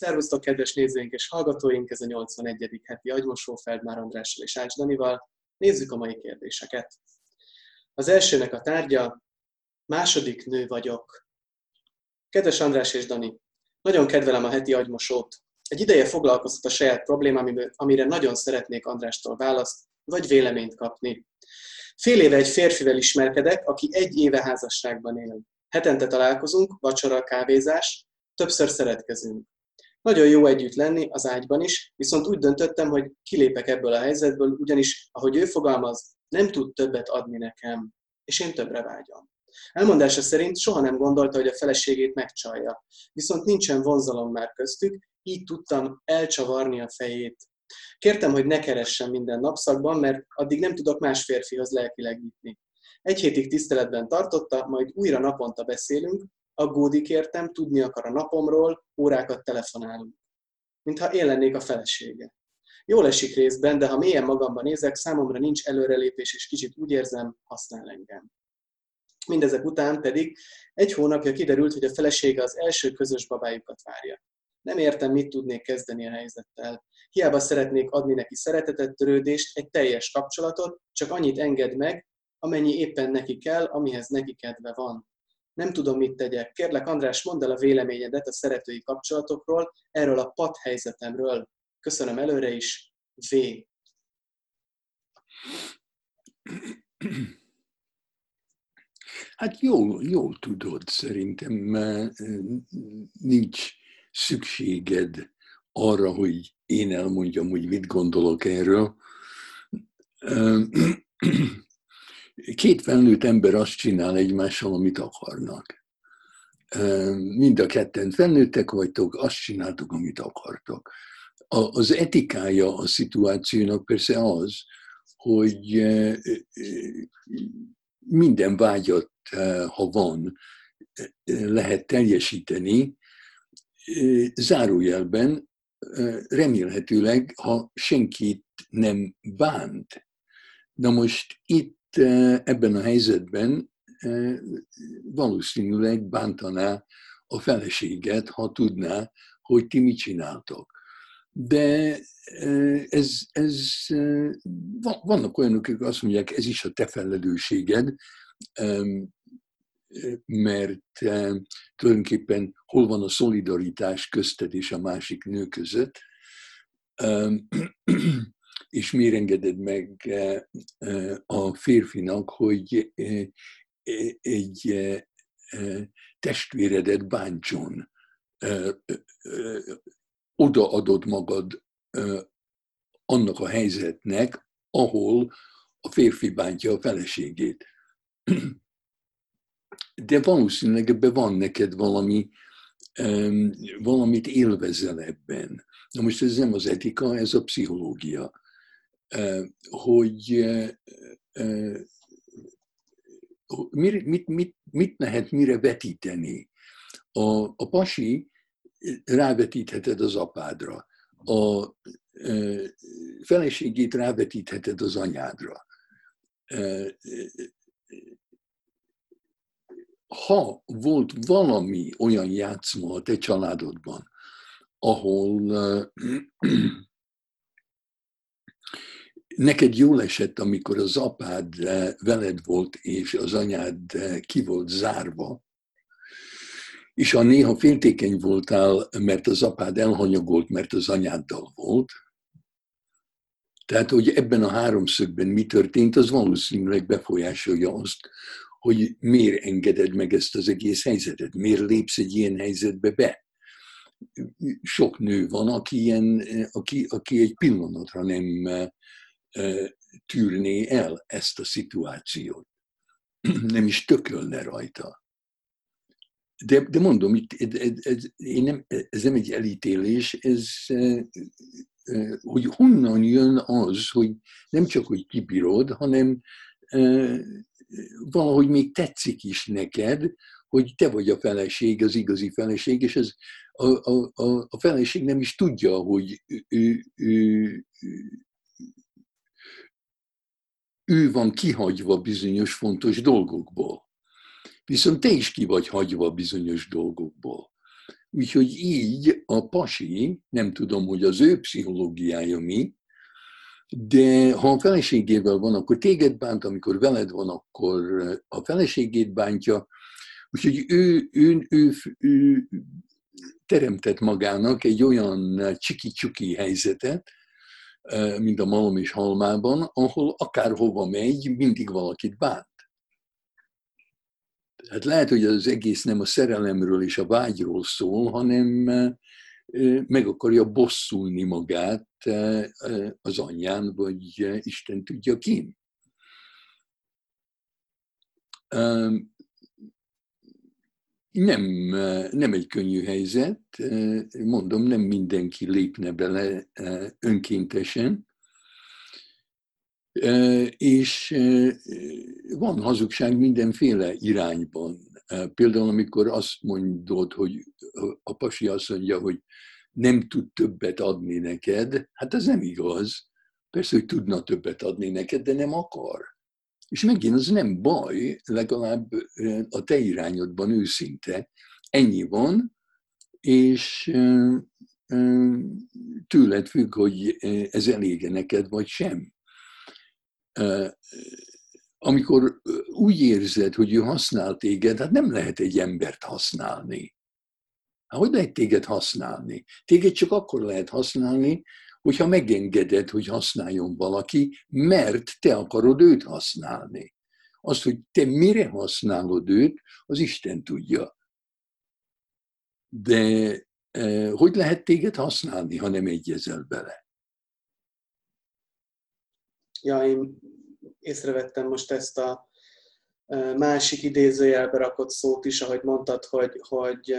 Szervusztok, kedves nézőink és hallgatóink! Ez a 81. heti agymosó Feldmár Andrással és Ács Danival. Nézzük a mai kérdéseket. Az elsőnek a tárgya, második nő vagyok. Kedves András és Dani, nagyon kedvelem a heti agymosót. Egy ideje foglalkoztat a saját problémám, amire nagyon szeretnék Andrástól választ, vagy véleményt kapni. Fél éve egy férfivel ismerkedek, aki egy éve házasságban él. Hetente találkozunk, vacsora, kávézás, többször szeretkezünk. Nagyon jó együtt lenni az ágyban is, viszont úgy döntöttem, hogy kilépek ebből a helyzetből, ugyanis, ahogy ő fogalmaz, nem tud többet adni nekem, és én többre vágyom. Elmondása szerint soha nem gondolta, hogy a feleségét megcsalja, viszont nincsen vonzalom már köztük, így tudtam elcsavarni a fejét. Kértem, hogy ne keressen minden napszakban, mert addig nem tudok más férfihoz lelkileg nyitni. Egy hétig tiszteletben tartotta, majd újra naponta beszélünk, aggódik értem, tudni akar a napomról, órákat telefonálunk. Mintha én lennék a felesége. Jól esik részben, de ha mélyen magamban nézek, számomra nincs előrelépés, és kicsit úgy érzem, használ engem. Mindezek után pedig egy hónapja kiderült, hogy a felesége az első közös babájukat várja. Nem értem, mit tudnék kezdeni a helyzettel. Hiába szeretnék adni neki szeretetet, törődést, egy teljes kapcsolatot, csak annyit enged meg, amennyi éppen neki kell, amihez neki kedve van. Nem tudom, mit tegyek. Kérlek, András, mondd el a véleményedet a szeretői kapcsolatokról, erről a pad helyzetemről. Köszönöm előre is. V. Hát jól, jól tudod, szerintem nincs szükséged arra, hogy én elmondjam, hogy mit gondolok erről. Két felnőtt ember azt csinál egymással, amit akarnak. Mind a ketten felnőttek vagytok, azt csináltok, amit akartok. Az etikája a szituációnak persze az, hogy minden vágyat, ha van, lehet teljesíteni, zárójelben remélhetőleg, ha senkit nem bánt. Na most itt ebben a helyzetben valószínűleg bántaná a feleséget, ha tudná, hogy ti mit csináltok. De ez, ez, vannak olyanok, akik azt mondják, ez is a te felelősséged, mert tulajdonképpen hol van a szolidaritás közted és a másik nő között és miért engeded meg eh, eh, a férfinak, hogy eh, egy testvéredet bántson. Odaadod magad annak a helyzetnek, ahol a férfi bántja a feleségét. De valószínűleg ebben van neked valami, valamit élvezel ebben. Na most ez nem az etika, ez a pszichológia hogy mit, mit, mit lehet mire vetíteni. A, a pasi rávetítheted az apádra, a feleségét rávetítheted az anyádra. Ha volt valami olyan játszma a te családodban, ahol neked jól esett, amikor az apád eh, veled volt, és az anyád eh, ki volt zárva, és ha néha féltékeny voltál, mert az apád elhanyagolt, mert az anyáddal volt, tehát, hogy ebben a háromszögben mi történt, az valószínűleg befolyásolja azt, hogy miért engeded meg ezt az egész helyzetet, miért lépsz egy ilyen helyzetbe be. Sok nő van, aki, ilyen, eh, aki, aki egy pillanatra nem tűrné el ezt a szituációt. Nem is tökölne rajta. De, de mondom, itt, ez, ez, én nem, ez nem egy elítélés, ez, hogy honnan jön az, hogy nem csak, hogy kibírod, hanem valahogy még tetszik is neked, hogy te vagy a feleség, az igazi feleség, és ez a, a, a, a feleség nem is tudja, hogy ő, ő, ő van kihagyva bizonyos fontos dolgokból. Viszont te is ki vagy hagyva bizonyos dolgokból. Úgyhogy így a pasi, nem tudom, hogy az ő pszichológiája mi, de ha a feleségével van, akkor téged bánt, amikor veled van, akkor a feleségét bántja. Úgyhogy ő, ő, ő, ő teremtett magának egy olyan csiki-csuki helyzetet, mint a malom és halmában, ahol akárhova megy, mindig valakit bánt. Hát lehet, hogy az egész nem a szerelemről és a vágyról szól, hanem meg akarja bosszulni magát az anyján, vagy Isten tudja ki. Nem, nem egy könnyű helyzet, mondom, nem mindenki lépne bele önkéntesen, és van hazugság mindenféle irányban. Például, amikor azt mondod, hogy a pasi azt mondja, hogy nem tud többet adni neked, hát ez nem igaz. Persze, hogy tudna többet adni neked, de nem akar. És megint az nem baj, legalább a te irányodban őszinte. Ennyi van, és tőled függ, hogy ez elége neked, vagy sem amikor úgy érzed, hogy ő használ téged, hát nem lehet egy embert használni. Hát hogy lehet téged használni? Téged csak akkor lehet használni, hogyha megengeded, hogy használjon valaki, mert te akarod őt használni. Azt, hogy te mire használod őt, az Isten tudja. De eh, hogy lehet téged használni, ha nem egyezel bele? Ja, én észrevettem most ezt a másik idézőjelbe rakott szót is, ahogy mondtad, hogy, hogy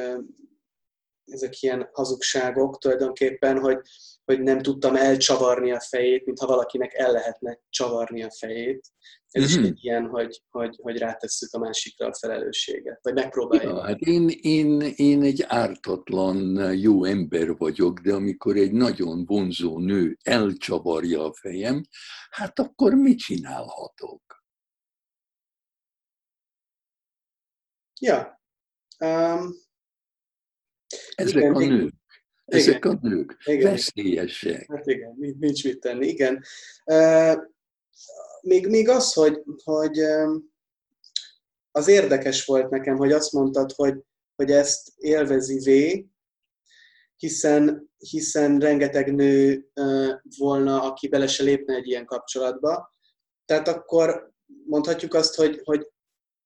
ezek ilyen hazugságok tulajdonképpen, hogy, hogy nem tudtam elcsavarni a fejét, mintha valakinek el lehetne csavarni a fejét. Ez uh-huh. is mhm. egy ilyen, hogy, hogy, hogy rátesszük a másikra a felelősséget, vagy megpróbáljuk. Ja, hát én, én, én egy ártatlan, jó ember vagyok, de amikor egy nagyon vonzó nő elcsavarja a fejem, hát akkor mit csinálhatok? Ja. Um, Ezek a nők. Ezek igen, a nők igen, veszélyesek. Hát igen, nincs mit tenni, igen. Még, még az, hogy, hogy az érdekes volt nekem, hogy azt mondtad, hogy, hogy ezt élvezi V, hiszen, hiszen rengeteg nő volna, aki bele se lépne egy ilyen kapcsolatba. Tehát akkor mondhatjuk azt, hogy, hogy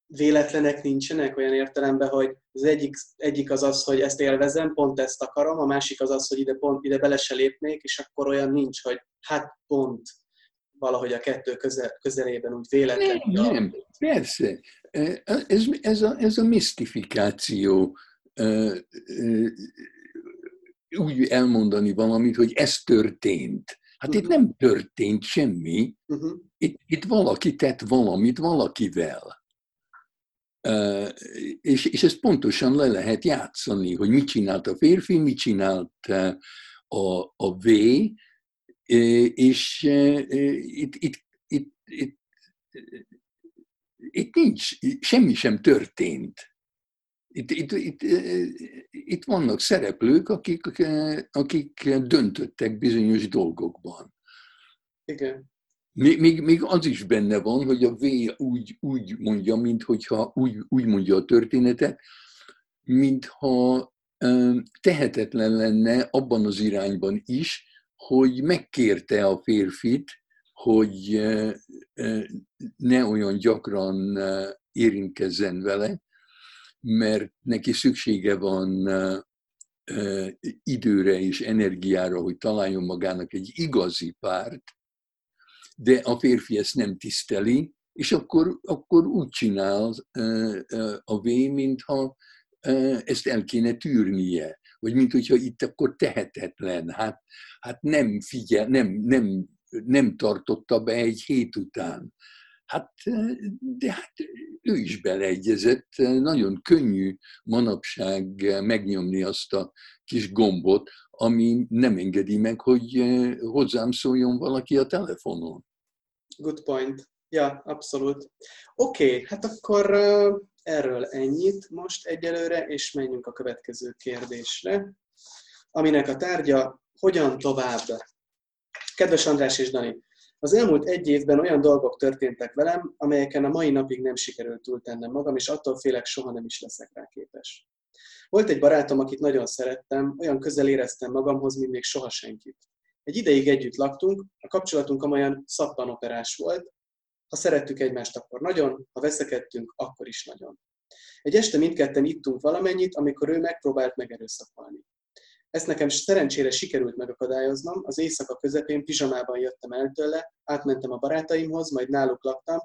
véletlenek nincsenek olyan értelemben, hogy az egyik, egyik az az, hogy ezt élvezem, pont ezt akarom, a másik az az, hogy ide pont ide bele se lépnék, és akkor olyan nincs, hogy hát pont valahogy a kettő közel, közelében úgy véletlenül. Nem, nem, persze. Ez, ez, a, ez a misztifikáció úgy elmondani valamit, hogy ez történt. Hát uh-huh. itt mhm. nem történt semmi, uh-huh. itt, itt valaki tett valamit valakivel. És, és ezt pontosan le lehet játszani, hogy mit csinált a férfi, mit csinált a, a V, és itt, itt, itt, itt, itt nincs, semmi sem történt. Itt, itt, itt, itt vannak szereplők, akik, akik döntöttek bizonyos dolgokban. Igen. Még, még, még az is benne van, hogy a V úgy, úgy mondja, mintha úgy, úgy mondja a történetet, mintha tehetetlen lenne abban az irányban is, hogy megkérte a férfit, hogy ne olyan gyakran érintkezzen vele, mert neki szüksége van időre és energiára, hogy találjon magának egy igazi párt, de a férfi ezt nem tiszteli, és akkor, akkor úgy csinál a V, mintha ezt el kéne tűrnie. Vagy mint hogyha itt akkor tehetetlen, hát, hát nem figyel, nem, nem, nem tartotta be egy hét után. Hát, de hát ő is beleegyezett, nagyon könnyű manapság megnyomni azt a kis gombot, ami nem engedi meg, hogy hozzám szóljon valaki a telefonon. Good point. Ja, abszolút. Oké, okay, hát akkor Erről ennyit most egyelőre, és menjünk a következő kérdésre, aminek a tárgya hogyan tovább. Kedves András és Dani, az elmúlt egy évben olyan dolgok történtek velem, amelyeken a mai napig nem sikerült túltennem magam, és attól félek, soha nem is leszek rá képes. Volt egy barátom, akit nagyon szerettem, olyan közel éreztem magamhoz, mint még soha senkit. Egy ideig együtt laktunk, a kapcsolatunk amolyan szappanoperás volt, ha szerettük egymást, akkor nagyon, ha veszekedtünk, akkor is nagyon. Egy este mindketten ittunk valamennyit, amikor ő megpróbált megerőszakolni. Ezt nekem szerencsére sikerült megakadályoznom, az éjszaka közepén pizsamában jöttem el tőle, átmentem a barátaimhoz, majd náluk laktam,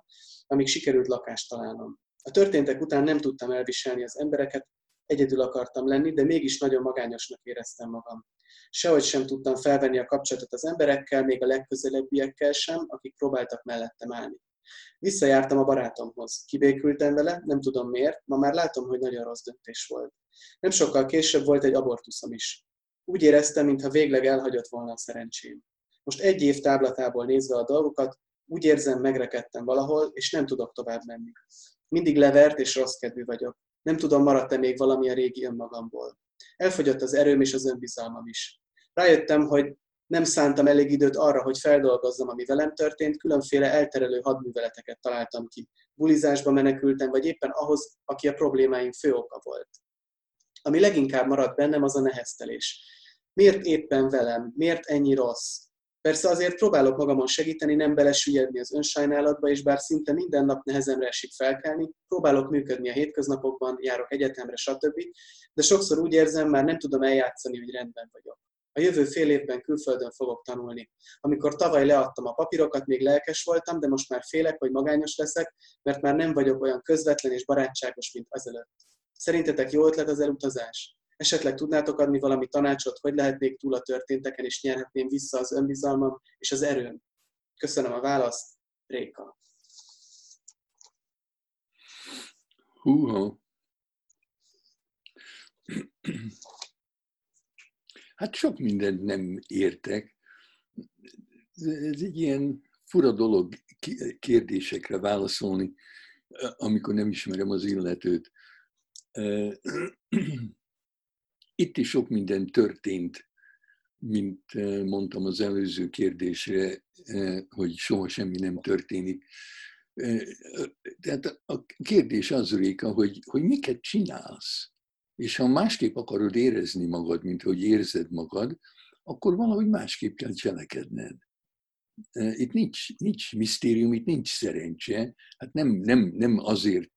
amíg sikerült lakást találnom. A történtek után nem tudtam elviselni az embereket, egyedül akartam lenni, de mégis nagyon magányosnak éreztem magam. Sehogy sem tudtam felvenni a kapcsolatot az emberekkel, még a legközelebbiekkel sem, akik próbáltak mellettem állni. Visszajártam a barátomhoz. Kibékültem vele, nem tudom miért, ma már látom, hogy nagyon rossz döntés volt. Nem sokkal később volt egy abortuszom is. Úgy éreztem, mintha végleg elhagyott volna a szerencsém. Most egy év táblatából nézve a dolgokat, úgy érzem, megrekedtem valahol, és nem tudok tovább menni. Mindig levert és rossz kedvű vagyok. Nem tudom, maradt-e még valami a régi önmagamból. Elfogyott az erőm és az önbizalmam is. Rájöttem, hogy nem szántam elég időt arra, hogy feldolgozzam, ami velem történt, különféle elterelő hadműveleteket találtam ki. Bulizásba menekültem, vagy éppen ahhoz, aki a problémáim fő oka volt. Ami leginkább maradt bennem, az a neheztelés. Miért éppen velem? Miért ennyi rossz? Persze azért próbálok magamon segíteni, nem belesüllyedni az önsajnálatba, és bár szinte minden nap nehezemre esik felkelni, próbálok működni a hétköznapokban, járok egyetemre, stb. De sokszor úgy érzem, már nem tudom eljátszani, hogy rendben vagyok. A jövő fél évben külföldön fogok tanulni. Amikor tavaly leadtam a papírokat, még lelkes voltam, de most már félek, hogy magányos leszek, mert már nem vagyok olyan közvetlen és barátságos, mint azelőtt. Szerintetek jó ötlet az elutazás? Esetleg tudnátok adni valami tanácsot, hogy lehetnék túl a történteken, és nyerhetném vissza az önbizalmam és az erőm? Köszönöm a választ, Réka. Húha. Hát sok mindent nem értek. Ez egy ilyen fura dolog kérdésekre válaszolni, amikor nem ismerem az illetőt. Itt is sok minden történt, mint mondtam az előző kérdésre, hogy soha semmi nem történik. Tehát a kérdés az, Réka, hogy, hogy miket csinálsz? És ha másképp akarod érezni magad, mint hogy érzed magad, akkor valahogy másképp kell cselekedned. Itt nincs, nincs misztérium, itt nincs szerencse. Hát nem, nem, nem azért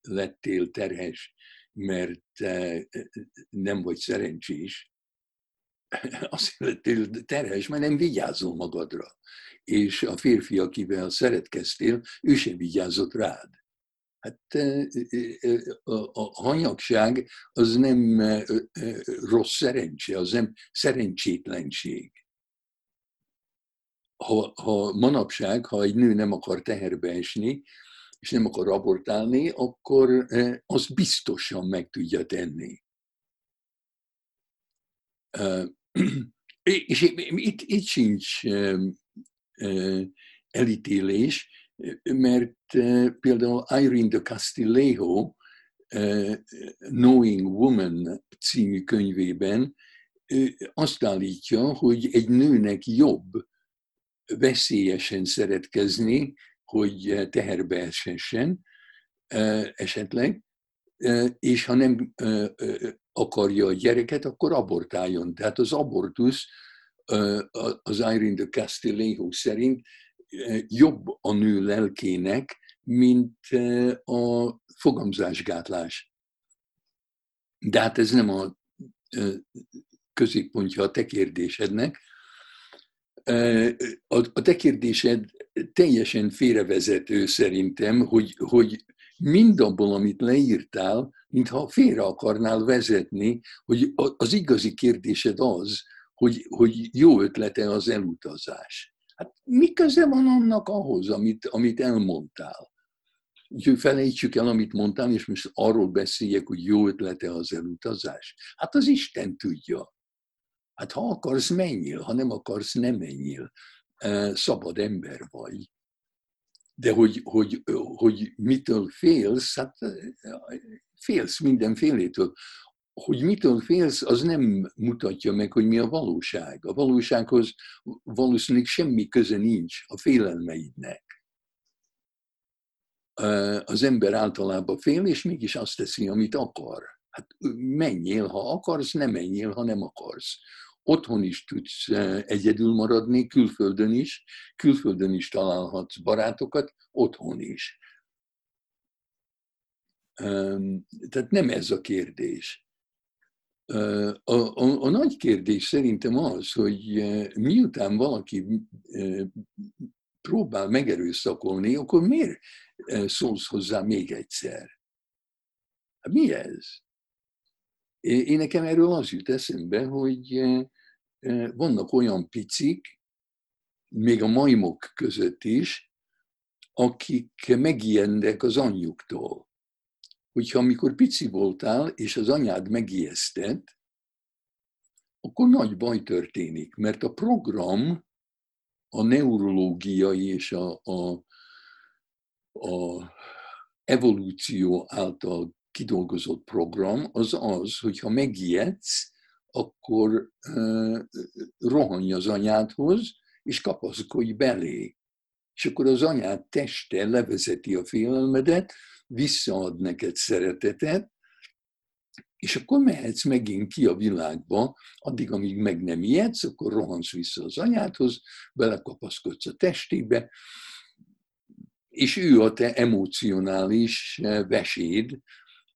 lettél terhes, mert nem vagy szerencsés, azt lettél terhes, mert nem vigyázol magadra. És a férfi, akivel szeretkeztél, ő sem vigyázott rád. Hát a hanyagság az nem rossz szerencse, az nem szerencsétlenség. Ha, ha manapság, ha egy nő nem akar teherbe esni, és nem akar abortálni, akkor az biztosan meg tudja tenni. És itt, itt sincs elítélés, mert például Irene de Castillejo Knowing Woman című könyvében azt állítja, hogy egy nőnek jobb veszélyesen szeretkezni, hogy teherbe eshessen esetleg, és ha nem akarja a gyereket, akkor abortáljon. Tehát az abortusz az Irene de Castillejo szerint jobb a nő lelkének, mint a fogamzásgátlás. De hát ez nem a középpontja a te kérdésednek. A te kérdésed teljesen félrevezető szerintem, hogy, hogy mindabból, amit leírtál, mintha félre akarnál vezetni, hogy az igazi kérdésed az, hogy, hogy jó ötlete az elutazás. Hát mi köze van annak ahhoz, amit, amit elmondtál? Úgyhogy felejtsük el, amit mondtál, és most arról beszéljek, hogy jó ötlete az elutazás. Hát az Isten tudja. Hát ha akarsz, menjél, ha nem akarsz, nem menjél. Szabad ember vagy. De hogy, hogy, hogy mitől félsz, hát félsz mindenfélétől. Hogy mitől félsz, az nem mutatja meg, hogy mi a valóság. A valósághoz valószínűleg semmi köze nincs a félelmeidnek. Az ember általában fél, és mégis azt teszi, amit akar. Hát menjél, ha akarsz, nem menjél, ha nem akarsz otthon is tudsz egyedül maradni, külföldön is, külföldön is találhatsz barátokat, otthon is. Tehát nem ez a kérdés. A, a, a nagy kérdés szerintem az, hogy miután valaki próbál megerőszakolni, akkor miért szólsz hozzá még egyszer? Hát mi ez? Én nekem erről az jut eszembe, hogy vannak olyan picik, még a majmok között is, akik megijednek az anyjuktól. Hogyha amikor pici voltál, és az anyád megijesztett, akkor nagy baj történik, mert a program, a neurológiai és a, a, a evolúció által kidolgozott program az az, hogyha megijedsz, akkor uh, rohanj az anyádhoz, és kapaszkodj belé. És akkor az anyád teste levezeti a félelmedet, visszaad neked szeretetet, és akkor mehetsz megint ki a világba, addig, amíg meg nem ijedsz, akkor rohansz vissza az anyádhoz, belekapaszkodsz a testébe, és ő a te emocionális veséd,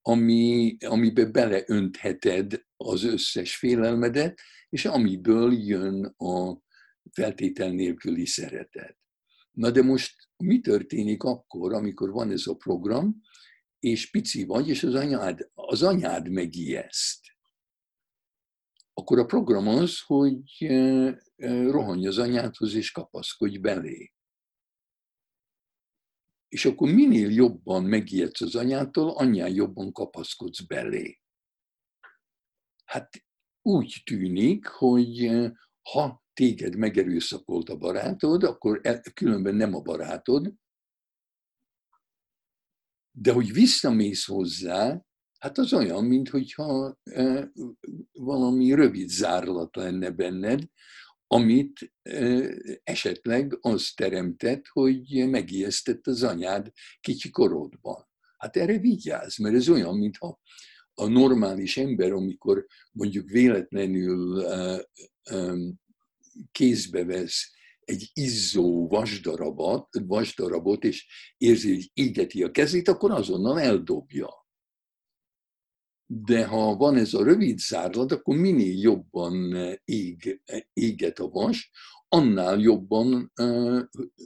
ami, amibe beleöntheted az összes félelmedet, és amiből jön a feltétel nélküli szeretet. Na de most mi történik akkor, amikor van ez a program, és pici vagy, és az anyád, az anyád megijeszt? Akkor a program az, hogy rohanj az anyádhoz, és kapaszkodj belé. És akkor minél jobban megijedsz az anyától, annál jobban kapaszkodsz belé. Hát úgy tűnik, hogy eh, ha téged megerőszakolt a barátod, akkor különben nem a barátod, de hogy visszamész hozzá, hát az olyan, mintha eh, valami rövid zárlat lenne benned, amit esetleg az teremtett, hogy megijesztett az anyád kicsi korodban. Hát erre vigyázz, mert ez olyan, mintha a normális ember, amikor mondjuk véletlenül kézbe vesz egy izzó vasdarabot, vasdarabot, és érzi, hogy égeti a kezét, akkor azonnal eldobja de ha van ez a rövid zárlat, akkor minél jobban ég, éget a vas, annál jobban uh,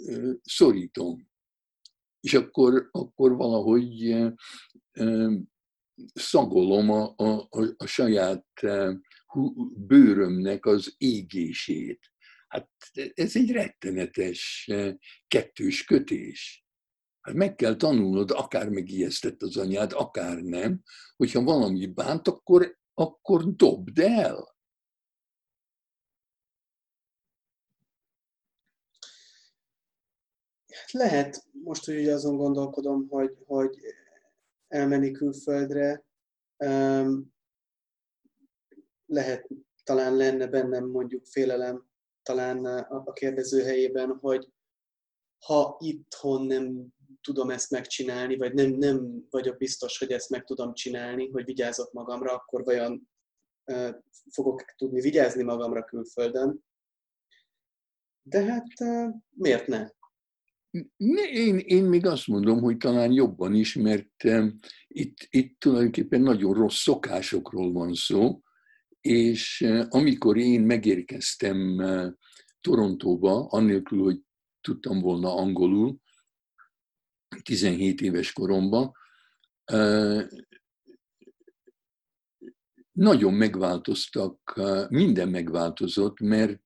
uh, szorítom. És akkor, akkor valahogy uh, szagolom a, a, a saját bőrömnek az égését. Hát ez egy rettenetes kettős kötés. Hát meg kell tanulnod, akár megijesztett az anyád, akár nem, hogyha valami bánt, akkor, akkor dobd el. Lehet, most hogy azon gondolkodom, hogy, hogy elmenni külföldre, lehet, talán lenne bennem mondjuk félelem talán a kérdező helyében, hogy ha itthon nem tudom ezt megcsinálni, vagy nem, nem vagyok biztos, hogy ezt meg tudom csinálni, hogy vigyázok magamra, akkor vajon uh, fogok tudni vigyázni magamra külföldön. De hát miért ne? Én, én még azt mondom, hogy talán jobban is, mert itt, itt tulajdonképpen nagyon rossz szokásokról van szó, és amikor én megérkeztem Torontóba, annélkül, hogy tudtam volna angolul, 17 éves koromban, nagyon megváltoztak, minden megváltozott, mert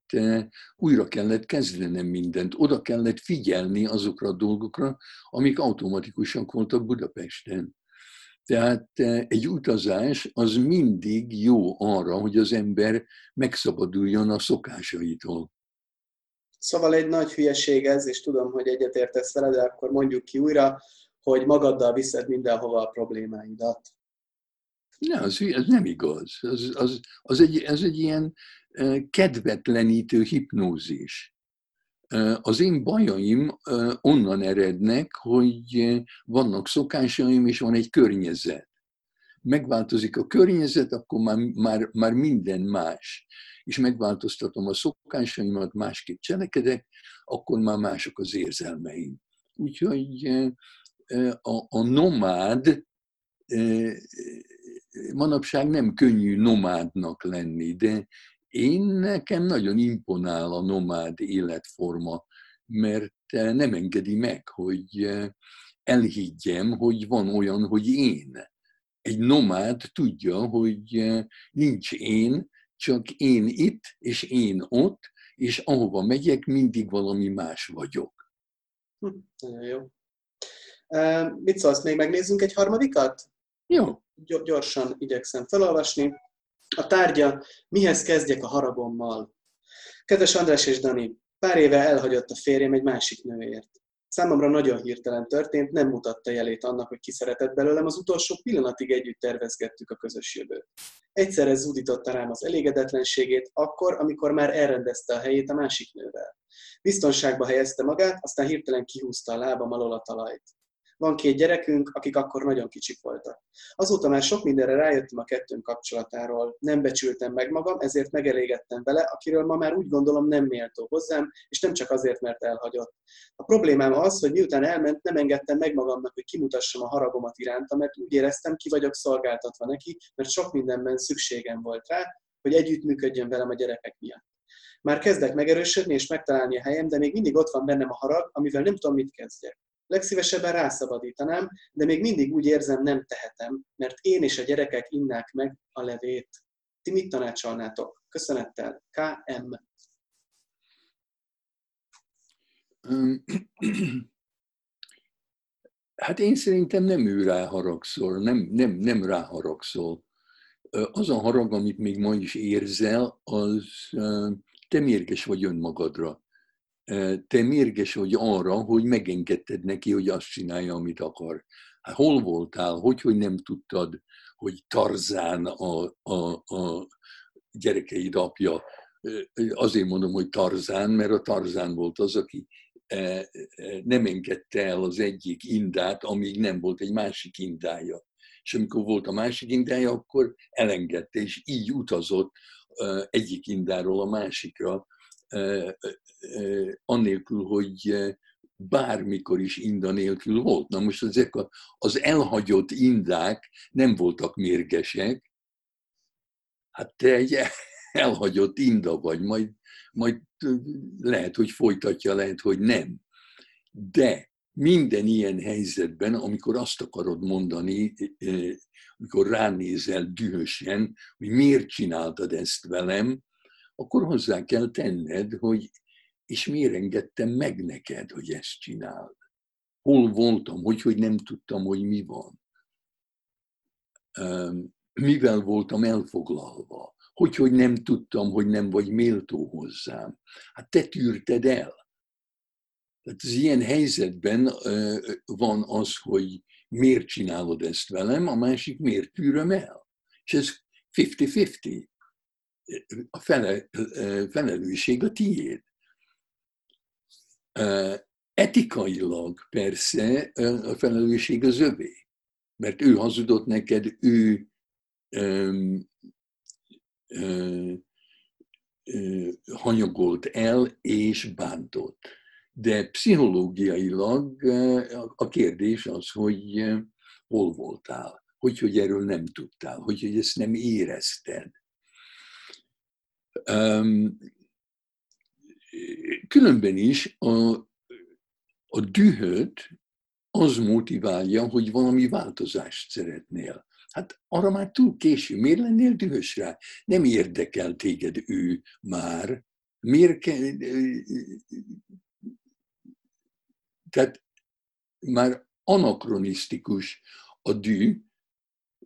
újra kellett kezdenem mindent, oda kellett figyelni azokra a dolgokra, amik automatikusan voltak Budapesten. Tehát egy utazás az mindig jó arra, hogy az ember megszabaduljon a szokásaitól. Szóval egy nagy hülyeség ez, és tudom, hogy egyetértesz vele, de akkor mondjuk ki újra, hogy magaddal viszed mindenhova a problémáidat. Ne, az, ez nem igaz. Az, az, az egy, ez egy ilyen kedvetlenítő hipnózis. Az én bajaim onnan erednek, hogy vannak szokásaim, és van egy környezet. Megváltozik a környezet, akkor már, már, már minden más. És megváltoztatom a szokásaimat, másképp cselekedek, akkor már mások az érzelmeim. Úgyhogy a, a nomád manapság nem könnyű nomádnak lenni, de én nekem nagyon imponál a nomád életforma, mert nem engedi meg, hogy elhiggyem, hogy van olyan, hogy én. Egy nomád tudja, hogy nincs én, csak én itt, és én ott, és ahova megyek, mindig valami más vagyok. Hm, nagyon jó. Mit szólsz, még megnézzünk egy harmadikat? Jó. Gyorsan igyekszem felolvasni. A tárgya, mihez kezdjek a haragommal? Kedves András és Dani, pár éve elhagyott a férjem egy másik nőért. Számomra nagyon hirtelen történt, nem mutatta jelét annak, hogy kiszeretett belőlem, az utolsó pillanatig együtt tervezgettük a közös jövőt. Egyszerre zúdította rám az elégedetlenségét, akkor, amikor már elrendezte a helyét a másik nővel. Biztonságba helyezte magát, aztán hirtelen kihúzta a lábam alól a talajt. Van két gyerekünk, akik akkor nagyon kicsik voltak. Azóta már sok mindenre rájöttem a kettőnk kapcsolatáról. Nem becsültem meg magam, ezért megelégettem vele, akiről ma már úgy gondolom nem méltó hozzám, és nem csak azért, mert elhagyott. A problémám az, hogy miután elment, nem engedtem meg magamnak, hogy kimutassam a haragomat iránta, mert úgy éreztem, ki vagyok szolgáltatva neki, mert sok mindenben szükségem volt rá, hogy együttműködjön velem a gyerekek miatt. Már kezdek megerősödni és megtalálni a helyem, de még mindig ott van bennem a harag, amivel nem tudom, mit kezdjek. Legszívesebben rászabadítanám, de még mindig úgy érzem, nem tehetem, mert én és a gyerekek innák meg a levét. Ti mit tanácsolnátok? Köszönettel, KM. Hát én szerintem nem ő ráharagszol, nem, nem, nem ráharagszol. Az a harag, amit még ma is érzel, az te mérges vagy önmagadra te mérges vagy arra, hogy megengedted neki, hogy azt csinálja, amit akar. Hát hol voltál, hogy, hogy nem tudtad, hogy Tarzán a, a, a gyerekeid apja. Azért mondom, hogy Tarzán, mert a Tarzán volt az, aki nem engedte el az egyik indát, amíg nem volt egy másik indája. És amikor volt a másik indája, akkor elengedte, és így utazott egyik indáról a másikra, annélkül, hogy bármikor is inda nélkül volt. Na most ezek az elhagyott indák nem voltak mérgesek, hát te egy elhagyott inda vagy, majd, majd lehet, hogy folytatja, lehet, hogy nem. De minden ilyen helyzetben, amikor azt akarod mondani, amikor ránézel dühösen, hogy miért csináltad ezt velem, akkor hozzá kell tenned, hogy és miért engedtem meg neked, hogy ezt csináld? Hol voltam, hogy, hogy nem tudtam, hogy mi van? Mivel voltam elfoglalva? Hogy, hogy nem tudtam, hogy nem vagy méltó hozzám? Hát te tűrted el. Tehát az ilyen helyzetben van az, hogy miért csinálod ezt velem, a másik miért tűröm el. És ez 50-50 a fele, felelősség a tiéd. Etikailag persze a felelősség az övé, mert ő hazudott neked, ő ö, ö, ö, hanyagolt el és bántott. De pszichológiailag a kérdés az, hogy hol voltál, hogy, hogy erről nem tudtál, hogy, hogy ezt nem érezted. Különben is a, a dühöt az motiválja, hogy valami változást szeretnél. Hát arra már túl késő. Miért lennél dühös rá? Nem érdekel téged ő már. Miért kell... Tehát már anakronisztikus a dű,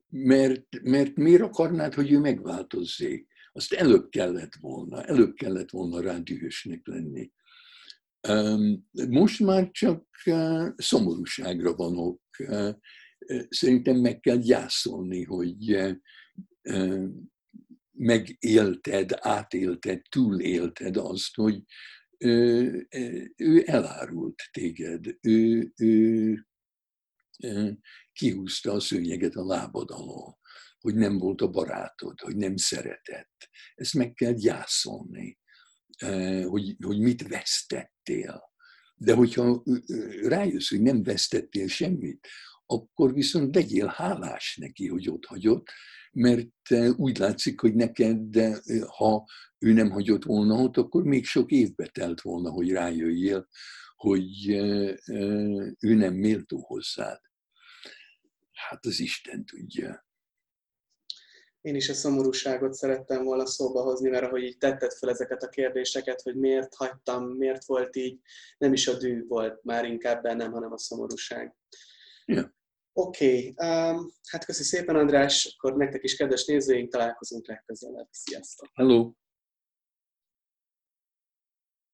mert, mert miért akarnád, hogy ő megváltozzék? Azt előbb kellett volna, előbb kellett volna rá dühösnek lenni. Most már csak szomorúságra vanok. Szerintem meg kell gyászolni, hogy megélted, átélted, túlélted azt, hogy ő elárult téged, ő, ő kihúzta a szőnyeget a lábad alól, hogy nem volt a barátod, hogy nem szeretett. Ezt meg kell gyászolni, hogy, hogy mit vesztettél. De hogyha rájössz, hogy nem vesztettél semmit, akkor viszont legyél hálás neki, hogy ott hagyott, mert úgy látszik, hogy neked, de ha ő nem hagyott volna ott, akkor még sok évbe telt volna, hogy rájöjjél, hogy ő nem méltó hozzád. Hát az Isten tudja. Én is a szomorúságot szerettem volna szóba hozni, mert ahogy így tetted fel ezeket a kérdéseket, hogy miért hagytam, miért volt így, nem is a dű volt már inkább bennem, hanem a szomorúság. Ja. Oké, okay. um, hát köszi szépen András, akkor nektek is kedves nézőink, találkozunk legközelebb. Sziasztok! Hello!